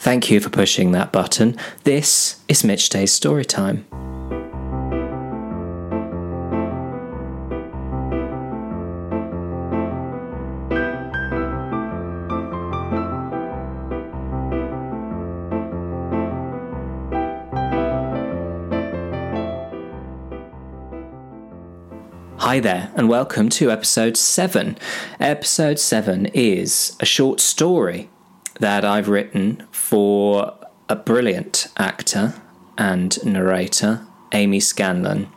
Thank you for pushing that button. This is Mitch Day's story time. Hi there, and welcome to episode 7. Episode 7 is a short story that I've written for a brilliant actor and narrator, Amy Scanlon.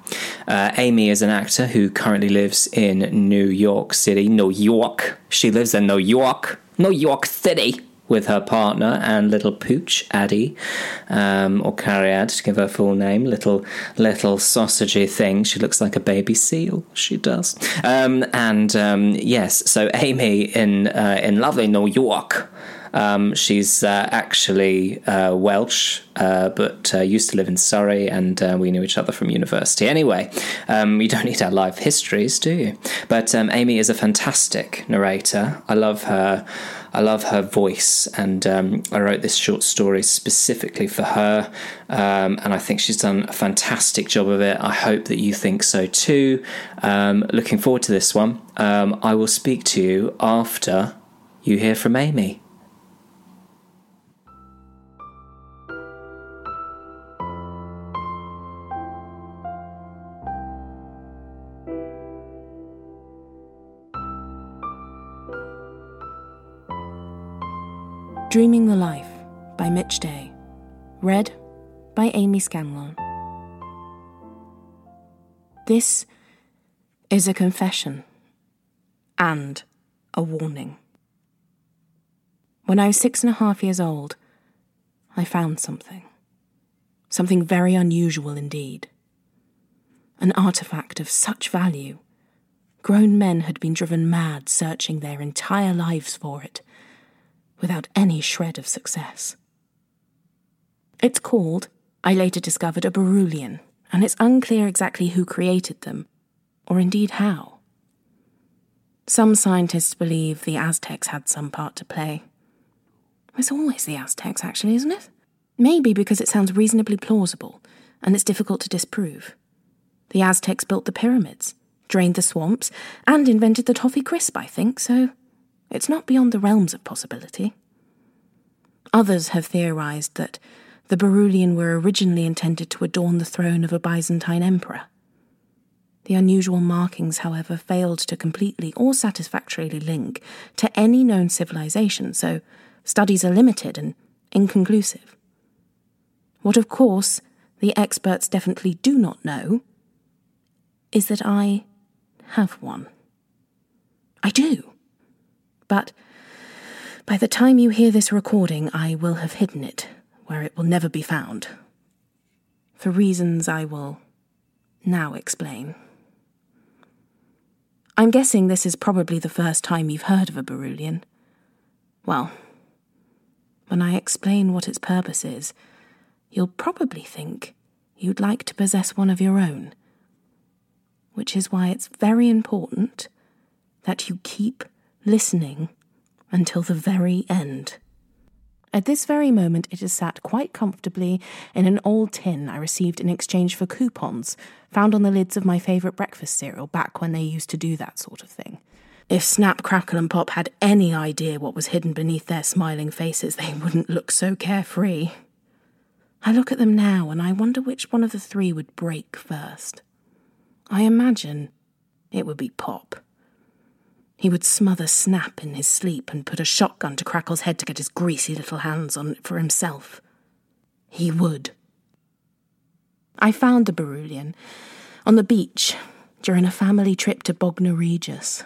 Uh, Amy is an actor who currently lives in New York City, New York. She lives in New York, New York City with her partner and little pooch Addie, um, or Cariad to give her full name. Little little sausagey thing. She looks like a baby seal. She does. Um, and um, yes, so Amy in uh, in lovely New York um, she's uh, actually uh, Welsh, uh, but uh, used to live in Surrey, and uh, we knew each other from university. Anyway, um, you don't need our life histories, do you? But um, Amy is a fantastic narrator. I love her. I love her voice, and um, I wrote this short story specifically for her, um, and I think she's done a fantastic job of it. I hope that you think so too. Um, looking forward to this one. Um, I will speak to you after you hear from Amy. Dreaming the Life by Mitch Day. Read by Amy Scanlon. This is a confession and a warning. When I was six and a half years old, I found something. Something very unusual indeed. An artifact of such value. Grown men had been driven mad searching their entire lives for it without any shred of success. It's called, I later discovered, a Beryllian, and it's unclear exactly who created them, or indeed how. Some scientists believe the Aztecs had some part to play. It's always the Aztecs, actually, isn't it? Maybe because it sounds reasonably plausible, and it's difficult to disprove. The Aztecs built the pyramids, drained the swamps, and invented the toffee crisp, I think, so it's not beyond the realms of possibility. Others have theorized that the Beryllian were originally intended to adorn the throne of a Byzantine emperor. The unusual markings, however, failed to completely or satisfactorily link to any known civilization, so studies are limited and inconclusive. What, of course, the experts definitely do not know is that I have one. I do. But by the time you hear this recording, I will have hidden it where it will never be found. For reasons I will now explain. I'm guessing this is probably the first time you've heard of a Beryllian. Well, when I explain what its purpose is, you'll probably think you'd like to possess one of your own. Which is why it's very important that you keep listening until the very end. At this very moment, it is sat quite comfortably in an old tin I received in exchange for coupons found on the lids of my favourite breakfast cereal back when they used to do that sort of thing. If Snap, Crackle, and Pop had any idea what was hidden beneath their smiling faces, they wouldn't look so carefree. I look at them now and I wonder which one of the three would break first. I imagine it would be Pop. He would smother Snap in his sleep and put a shotgun to Crackle's head to get his greasy little hands on it for himself. He would. I found the Beryllian on the beach during a family trip to Bognor Regis.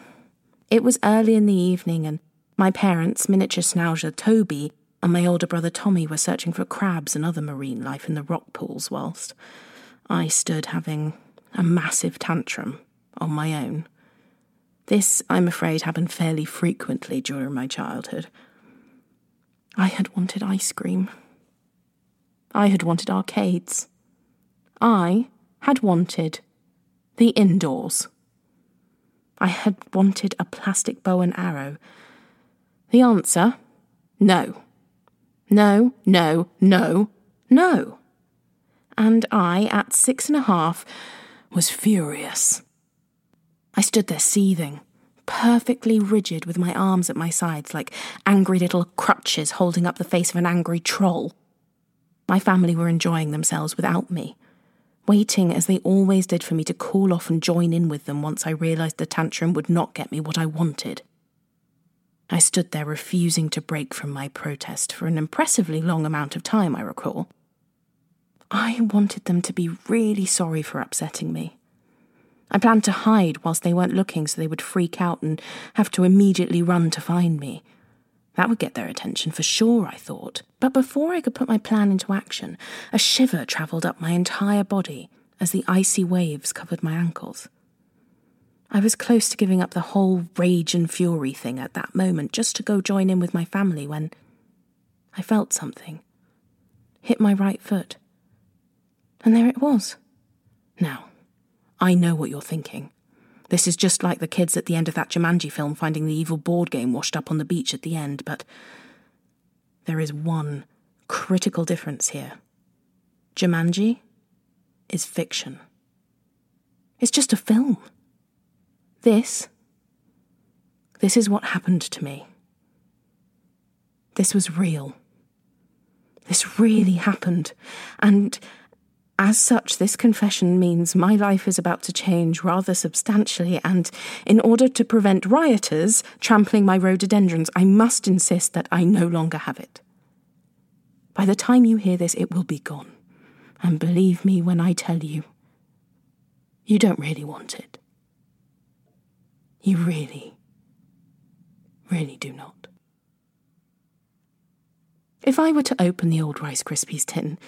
It was early in the evening, and my parents, miniature schnauzer Toby, and my older brother Tommy were searching for crabs and other marine life in the rock pools, whilst I stood having a massive tantrum on my own. This, I'm afraid, happened fairly frequently during my childhood. I had wanted ice cream. I had wanted arcades. I had wanted the indoors. I had wanted a plastic bow and arrow. The answer no. No, no, no, no. And I, at six and a half, was furious. I stood there seething, perfectly rigid with my arms at my sides like angry little crutches holding up the face of an angry troll. My family were enjoying themselves without me, waiting as they always did for me to cool off and join in with them once I realised the tantrum would not get me what I wanted. I stood there refusing to break from my protest for an impressively long amount of time, I recall. I wanted them to be really sorry for upsetting me. I planned to hide whilst they weren't looking so they would freak out and have to immediately run to find me. That would get their attention for sure, I thought. But before I could put my plan into action, a shiver travelled up my entire body as the icy waves covered my ankles. I was close to giving up the whole rage and fury thing at that moment just to go join in with my family when I felt something hit my right foot. And there it was. Now, I know what you're thinking. This is just like the kids at the end of that Jumanji film finding the evil board game washed up on the beach at the end, but there is one critical difference here. Jumanji is fiction. It's just a film. This, this is what happened to me. This was real. This really happened. And as such, this confession means my life is about to change rather substantially, and in order to prevent rioters trampling my rhododendrons, I must insist that I no longer have it. By the time you hear this, it will be gone. And believe me when I tell you, you don't really want it. You really, really do not. If I were to open the old Rice Krispies tin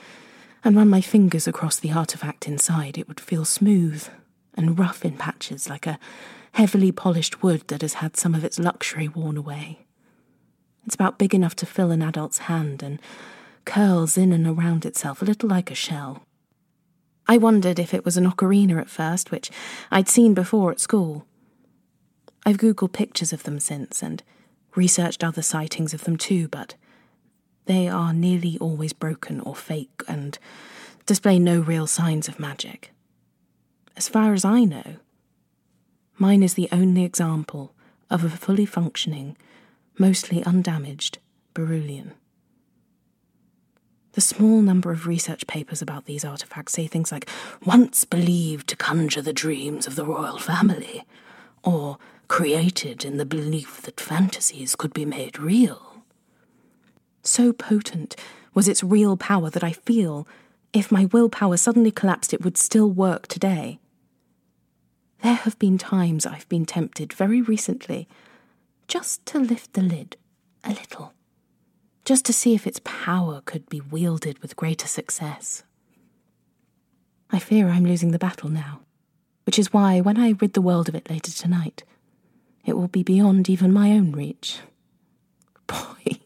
and run my fingers across the artifact inside, it would feel smooth and rough in patches like a heavily polished wood that has had some of its luxury worn away. It's about big enough to fill an adult's hand and curls in and around itself a little like a shell. I wondered if it was an ocarina at first, which I'd seen before at school. I've Googled pictures of them since and researched other sightings of them too, but they are nearly always broken or fake and display no real signs of magic. As far as I know, mine is the only example of a fully functioning, mostly undamaged Beryllian. The small number of research papers about these artifacts say things like, once believed to conjure the dreams of the royal family, or created in the belief that fantasies could be made real. So potent was its real power that I feel if my willpower suddenly collapsed, it would still work today. There have been times I've been tempted very recently just to lift the lid a little, just to see if its power could be wielded with greater success. I fear I'm losing the battle now, which is why, when I rid the world of it later tonight, it will be beyond even my own reach. Boy,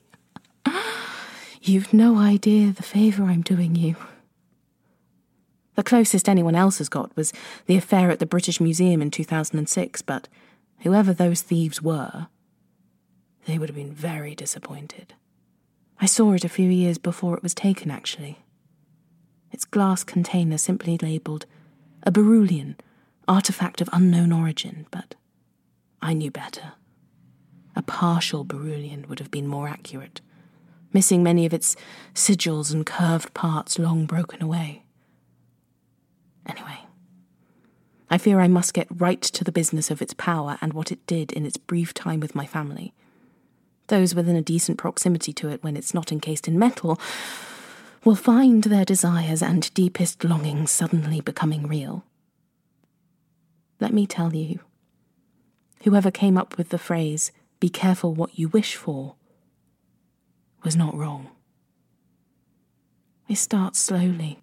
you've no idea the favour I'm doing you. The closest anyone else has got was the affair at the British Museum in 2006, but whoever those thieves were, they would have been very disappointed. I saw it a few years before it was taken, actually. Its glass container simply labelled a Beryllian, artifact of unknown origin, but I knew better. A partial Beryllian would have been more accurate, missing many of its sigils and curved parts long broken away. Anyway, I fear I must get right to the business of its power and what it did in its brief time with my family. Those within a decent proximity to it when it's not encased in metal will find their desires and deepest longings suddenly becoming real. Let me tell you, whoever came up with the phrase, be careful what you wish for, was not wrong. It starts slowly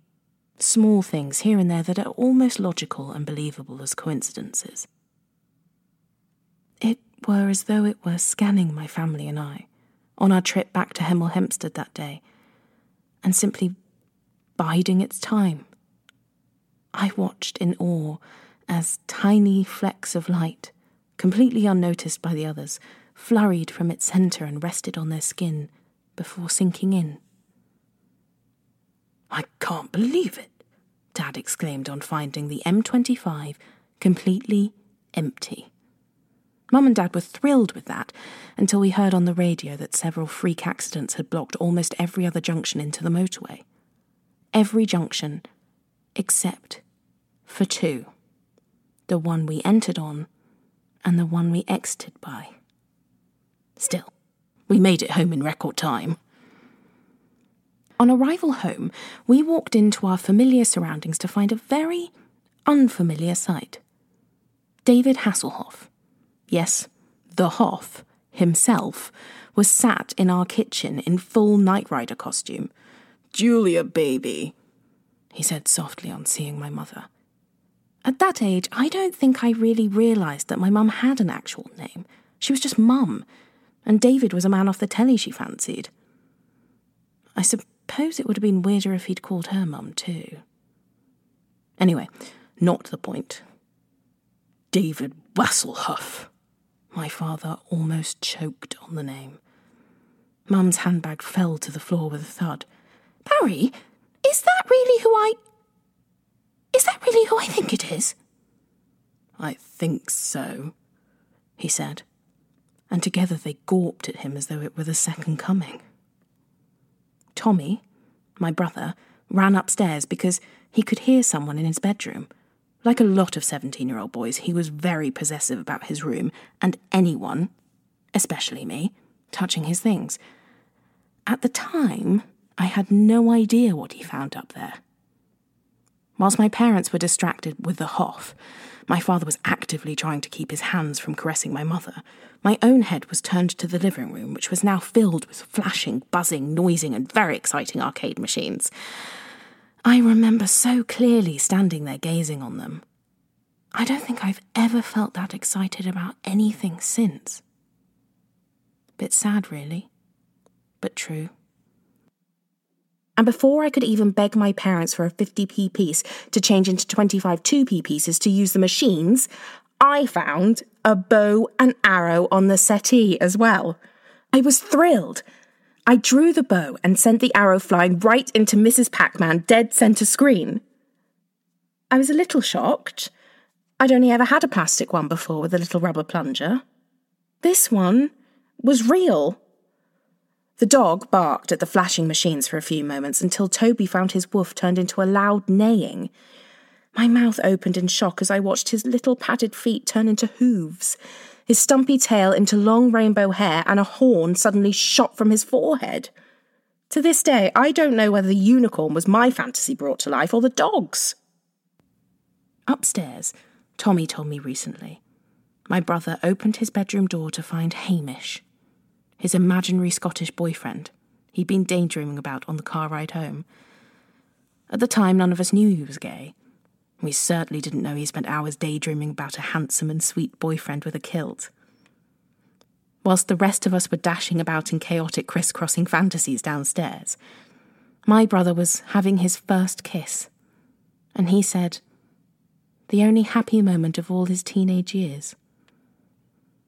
small things here and there that are almost logical and believable as coincidences. It were as though it were scanning my family and I on our trip back to Hemel Hempstead that day, and simply biding its time. I watched in awe as tiny flecks of light, completely unnoticed by the others, flurried from its centre and rested on their skin before sinking in. I can't believe it, Dad exclaimed on finding the M25 completely empty. Mum and Dad were thrilled with that until we heard on the radio that several freak accidents had blocked almost every other junction into the motorway. Every junction except for two the one we entered on and the one we exited by. Still, we made it home in record time. On arrival home, we walked into our familiar surroundings to find a very unfamiliar sight. David Hasselhoff, yes, the Hoff himself, was sat in our kitchen in full Knight Rider costume. Julia, baby, he said softly on seeing my mother. At that age, I don't think I really realised that my mum had an actual name. She was just Mum, and David was a man off the telly she fancied. I suppose it would have been weirder if he'd called her Mum too. Anyway, not the point. David Wasselhoff. My father almost choked on the name. Mum's handbag fell to the floor with a thud. Barry, is that really who I. Is that really who I think it is? I think so, he said, and together they gawped at him as though it were the second coming. Tommy, my brother, ran upstairs because he could hear someone in his bedroom. Like a lot of 17 year old boys, he was very possessive about his room and anyone, especially me, touching his things. At the time, I had no idea what he found up there. Whilst my parents were distracted with the Hoff, my father was actively trying to keep his hands from caressing my mother. My own head was turned to the living room, which was now filled with flashing, buzzing, noising, and very exciting arcade machines. I remember so clearly standing there gazing on them. I don't think I've ever felt that excited about anything since. Bit sad, really, but true. And before I could even beg my parents for a 50p piece to change into 25 2p pieces to use the machines, I found a bow and arrow on the settee as well. I was thrilled. I drew the bow and sent the arrow flying right into Mrs. Pac Man dead centre screen. I was a little shocked. I'd only ever had a plastic one before with a little rubber plunger. This one was real. The dog barked at the flashing machines for a few moments until Toby found his woof turned into a loud neighing. My mouth opened in shock as I watched his little padded feet turn into hooves, his stumpy tail into long rainbow hair, and a horn suddenly shot from his forehead. To this day, I don't know whether the unicorn was my fantasy brought to life or the dog's. Upstairs, Tommy told me recently, my brother opened his bedroom door to find Hamish his imaginary Scottish boyfriend he'd been daydreaming about on the car ride home. At the time, none of us knew he was gay. We certainly didn't know he spent hours daydreaming about a handsome and sweet boyfriend with a kilt. Whilst the rest of us were dashing about in chaotic crisscrossing fantasies downstairs, my brother was having his first kiss, and he said, the only happy moment of all his teenage years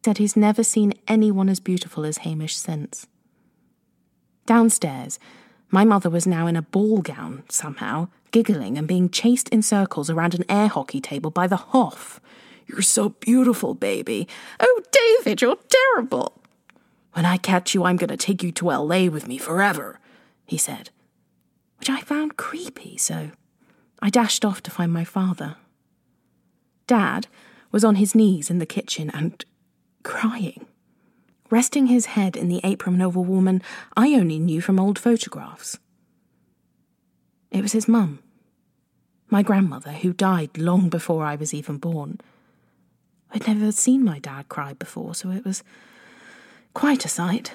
said he's never seen anyone as beautiful as Hamish since. Downstairs, my mother was now in a ball gown, somehow, giggling and being chased in circles around an air hockey table by the Hoff. You're so beautiful, baby. Oh, David, you're terrible. When I catch you, I'm going to take you to LA with me forever, he said, which I found creepy, so I dashed off to find my father. Dad was on his knees in the kitchen and crying. Resting his head in the apron of a woman I only knew from old photographs. It was his mum, my grandmother, who died long before I was even born. I'd never seen my dad cry before, so it was quite a sight.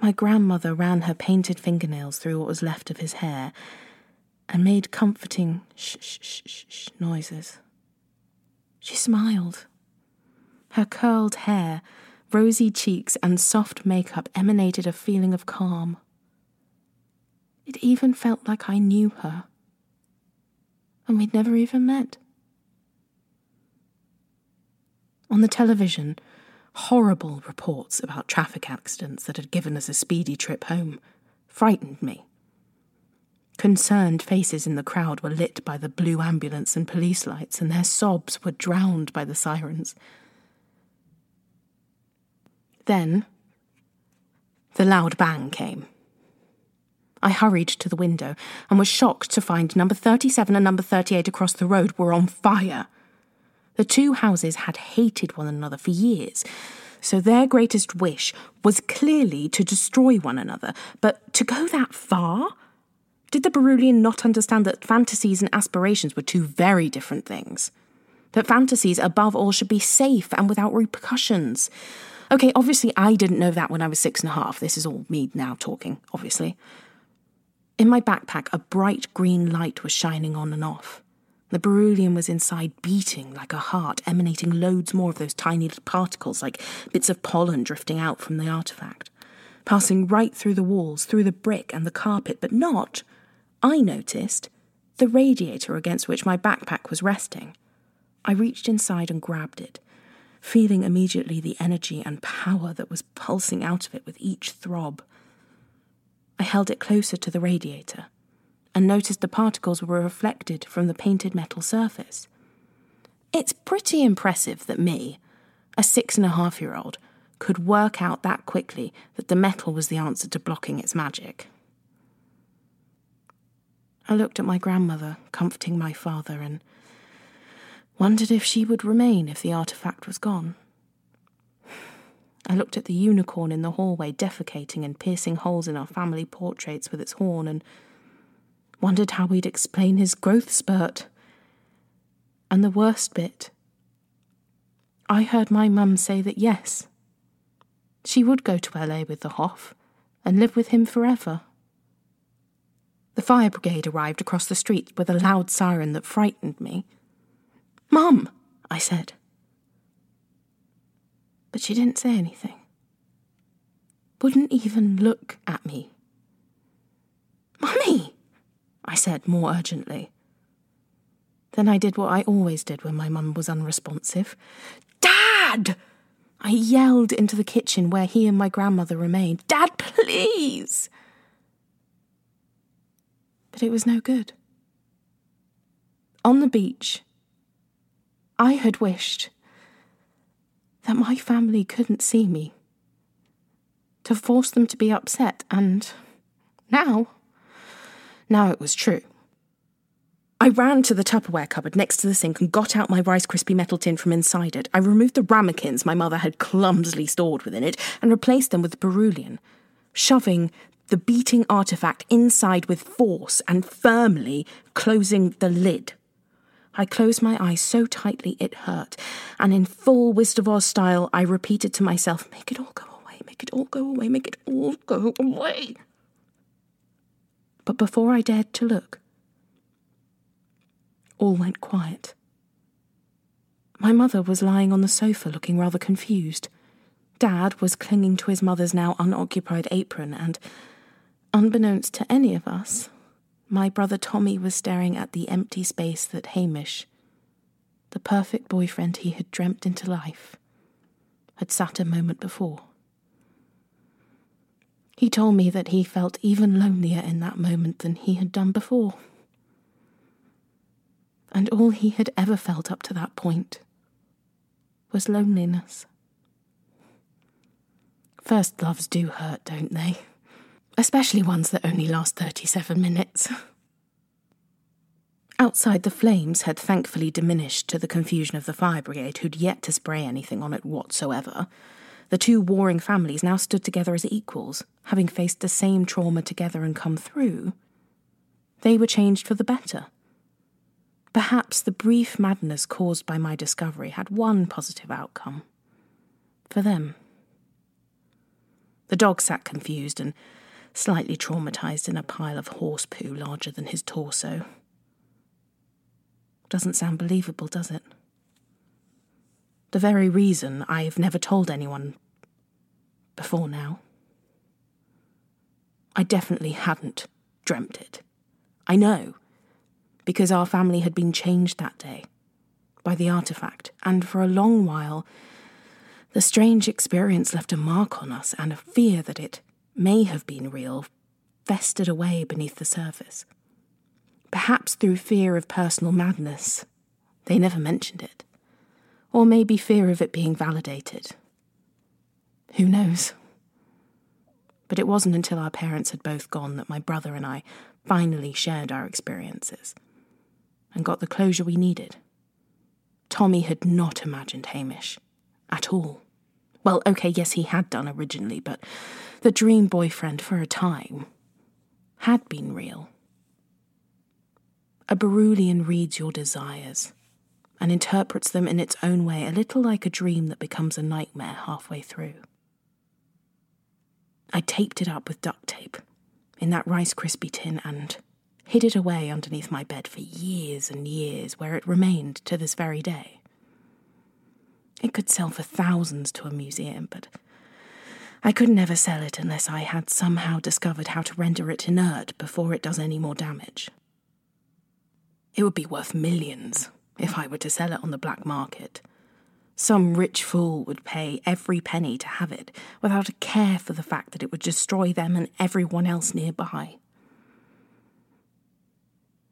My grandmother ran her painted fingernails through what was left of his hair and made comforting shh shh shh shh noises. She smiled her curled hair, rosy cheeks, and soft makeup emanated a feeling of calm. It even felt like I knew her. And we'd never even met. On the television, horrible reports about traffic accidents that had given us a speedy trip home frightened me. Concerned faces in the crowd were lit by the blue ambulance and police lights, and their sobs were drowned by the sirens. Then, the loud bang came. I hurried to the window and was shocked to find number 37 and number 38 across the road were on fire. The two houses had hated one another for years, so their greatest wish was clearly to destroy one another. But to go that far? Did the Berulian not understand that fantasies and aspirations were two very different things? That fantasies, above all, should be safe and without repercussions. Okay, obviously, I didn't know that when I was six and a half. This is all me now talking, obviously. In my backpack, a bright green light was shining on and off. The Berulian was inside, beating like a heart, emanating loads more of those tiny little particles like bits of pollen drifting out from the artifact, passing right through the walls, through the brick and the carpet, but not, I noticed, the radiator against which my backpack was resting. I reached inside and grabbed it, feeling immediately the energy and power that was pulsing out of it with each throb. I held it closer to the radiator and noticed the particles were reflected from the painted metal surface. It's pretty impressive that me, a six and a half year old, could work out that quickly that the metal was the answer to blocking its magic. I looked at my grandmother, comforting my father, and wondered if she would remain if the artifact was gone. I looked at the unicorn in the hallway defecating and piercing holes in our family portraits with its horn and wondered how we'd explain his growth spurt. And the worst bit, I heard my mum say that yes, she would go to LA with the Hoff and live with him forever. The fire brigade arrived across the street with a loud siren that frightened me. Mum, I said. But she didn't say anything. Wouldn't even look at me. Mummy! I said more urgently. Then I did what I always did when my mum was unresponsive. Dad! I yelled into the kitchen where he and my grandmother remained. Dad, please! But it was no good. On the beach, I had wished that my family couldn't see me, to force them to be upset, and now now it was true. I ran to the Tupperware cupboard next to the sink and got out my Rice Krispie metal tin from inside it. I removed the ramekins my mother had clumsily stored within it and replaced them with Berulian, shoving the beating artifact inside with force and firmly closing the lid. I closed my eyes so tightly it hurt, and in full Wizard of Oz style, I repeated to myself, Make it all go away, make it all go away, make it all go away but before I dared to look, all went quiet. My mother was lying on the sofa looking rather confused. Dad was clinging to his mother's now unoccupied apron, and, unbeknownst to any of us, my brother Tommy was staring at the empty space that Hamish, the perfect boyfriend he had dreamt into life, had sat a moment before. He told me that he felt even lonelier in that moment than he had done before. And all he had ever felt up to that point was loneliness. First loves do hurt, don't they? Especially ones that only last 37 minutes. Outside, the flames had thankfully diminished to the confusion of the fire brigade, who'd yet to spray anything on it whatsoever, the two warring families now stood together as equals, having faced the same trauma together and come through. They were changed for the better. Perhaps the brief madness caused by my discovery had one positive outcome. For them. The dog sat confused and slightly traumatized in a pile of horse poo larger than his torso. Doesn't sound believable, does it? The very reason I've never told anyone before now. I definitely hadn't dreamt it. I know, because our family had been changed that day by the artifact, and for a long while, The strange experience left a mark on us, and a fear that it may have been real festered away beneath the surface. Perhaps through fear of personal madness, they never mentioned it. Or maybe fear of it being validated. Who knows? But it wasn't until our parents had both gone that my brother and I finally shared our experiences and got the closure we needed. Tommy had not imagined Hamish at all. Well, okay, yes, he had done originally, but the dream boyfriend for a time had been real. A Barulian reads your desires and interprets them in its own way, a little like a dream that becomes a nightmare halfway through. I taped it up with duct tape in that Rice Krispie tin and hid it away underneath my bed for years and years, where it remained to this very day. It could sell for thousands to a museum, but I could never sell it unless I had somehow discovered how to render it inert before it does any more damage. It would be worth millions if I were to sell it on the black market. Some rich fool would pay every penny to have it without a care for the fact that it would destroy them and everyone else nearby.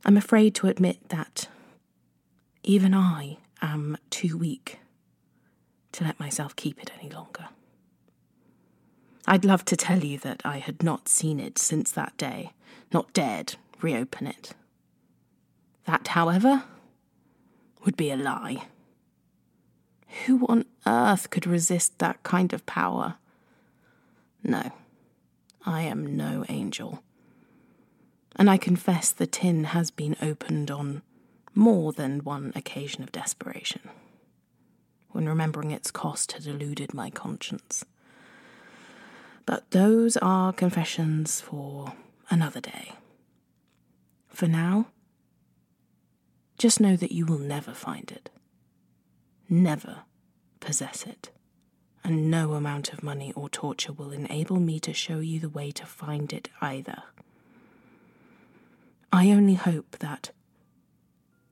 I'm afraid to admit that even I am too weak to let myself keep it any longer. I'd love to tell you that I had not seen it since that day, not dared reopen it. That, however, would be a lie. Who on earth could resist that kind of power? No, I am no angel. And I confess the tin has been opened on more than one occasion of desperation, when remembering its cost had eluded my conscience. But those are confessions for another day. For now, just know that you will never find it. Never possess it. And no amount of money or torture will enable me to show you the way to find it either. I only hope that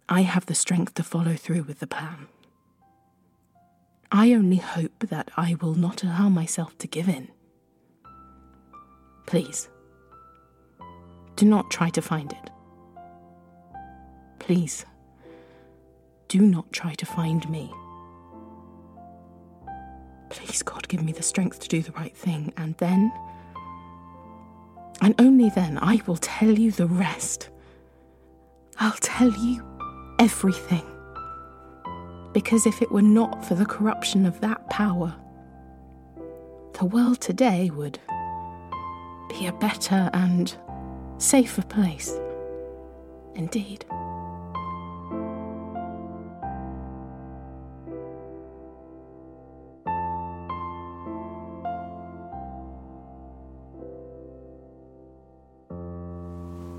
I have the strength to follow through with the plan. I only hope that I will not allow myself to give in. Please, do not try to find it. Please do not try to find me. Please, God, give me the strength to do the right thing, and then, and only then, I will tell you the rest. I'll tell you everything. Because if it were not for the corruption of that power, the world today would be a better and safer place. Indeed.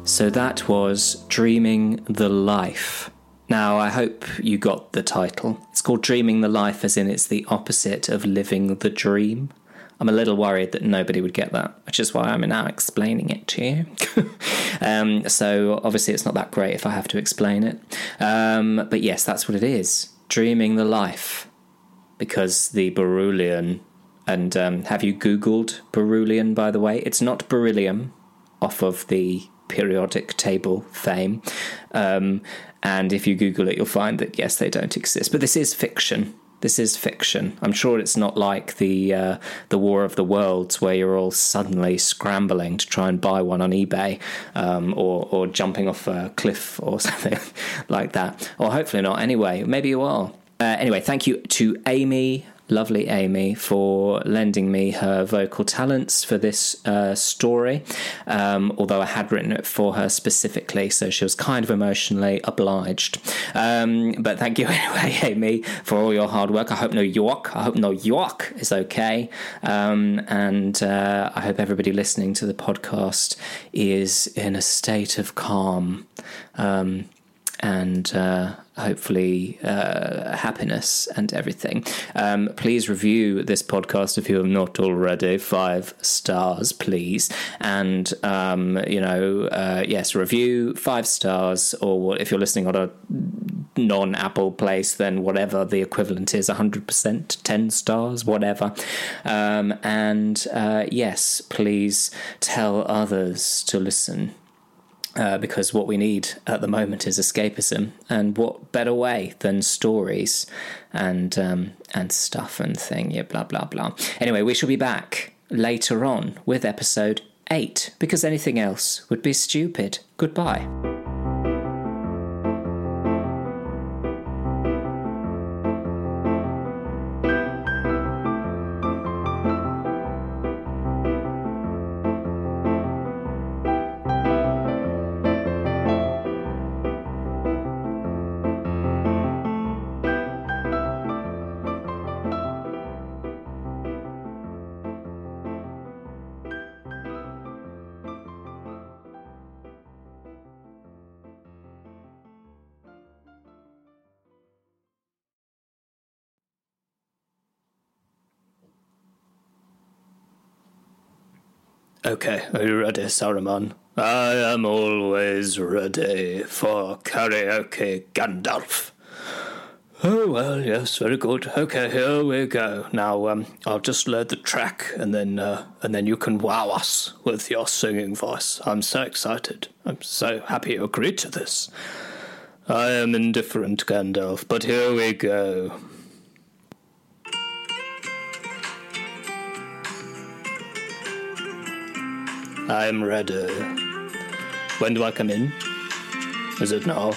So that was Dreaming the Life. Now, I hope you got the title. It's called Dreaming the Life, as in it's the opposite of living the dream. I'm a little worried that nobody would get that, which is why I'm now explaining it to you. um, so, obviously, it's not that great if I have to explain it. Um, but yes, that's what it is Dreaming the Life. Because the Barulian, and um, have you Googled Barulian, by the way? It's not beryllium off of the periodic table fame. Um, and if you Google it, you'll find that yes, they don't exist. But this is fiction. This is fiction. I'm sure it's not like the uh, the War of the Worlds, where you're all suddenly scrambling to try and buy one on eBay, um, or or jumping off a cliff or something like that. Or hopefully not. Anyway, maybe you are. Uh, anyway, thank you to Amy lovely Amy for lending me her vocal talents for this uh, story. Um, although I had written it for her specifically, so she was kind of emotionally obliged. Um, but thank you anyway, Amy, for all your hard work. I hope New York, I hope New York is okay, um, and uh, I hope everybody listening to the podcast is in a state of calm. Um, and uh, hopefully uh, happiness and everything. Um, please review this podcast if you have not already. Five stars, please. And, um, you know, uh, yes, review five stars, or if you're listening on a non Apple place, then whatever the equivalent is 100%, 10 stars, whatever. Um, and uh, yes, please tell others to listen. Uh, because what we need at the moment is escapism, and what better way than stories and um, and stuff and thing, yeah, blah blah blah. Anyway, we shall be back later on with episode eight because anything else would be stupid. Goodbye. Okay, are you ready, Saruman? I am always ready for karaoke, Gandalf. Oh well, yes, very good. Okay, here we go. Now, um, I'll just load the track, and then, uh, and then you can wow us with your singing voice. I'm so excited. I'm so happy you agreed to this. I am indifferent, Gandalf, but here we go. I'm ready. When do I come in? Is it now?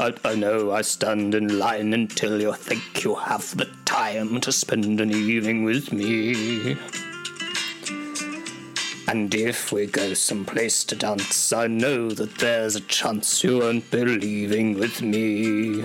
I, I know I stand in line until you think you have the time to spend an evening with me. And if we go someplace to dance, I know that there's a chance you won't be leaving with me.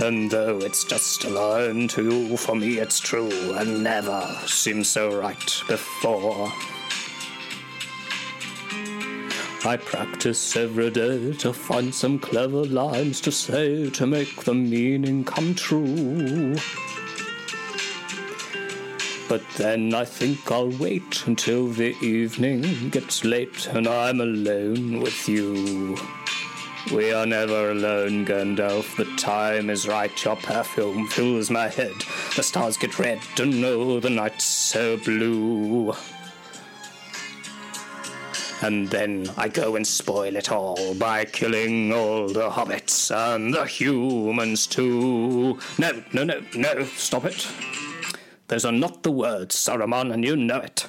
And though it's just a line to you, for me it's true and never seemed so right before. I practice every day to find some clever lines to say to make the meaning come true. But then I think I'll wait until the evening gets late and I'm alone with you. We are never alone, Gandalf. The time is right. Your perfume fills my head. The stars get red, and oh, the night's so blue. And then I go and spoil it all by killing all the hobbits and the humans too. No, no, no, no, stop it. Those are not the words, Saruman, and you know it.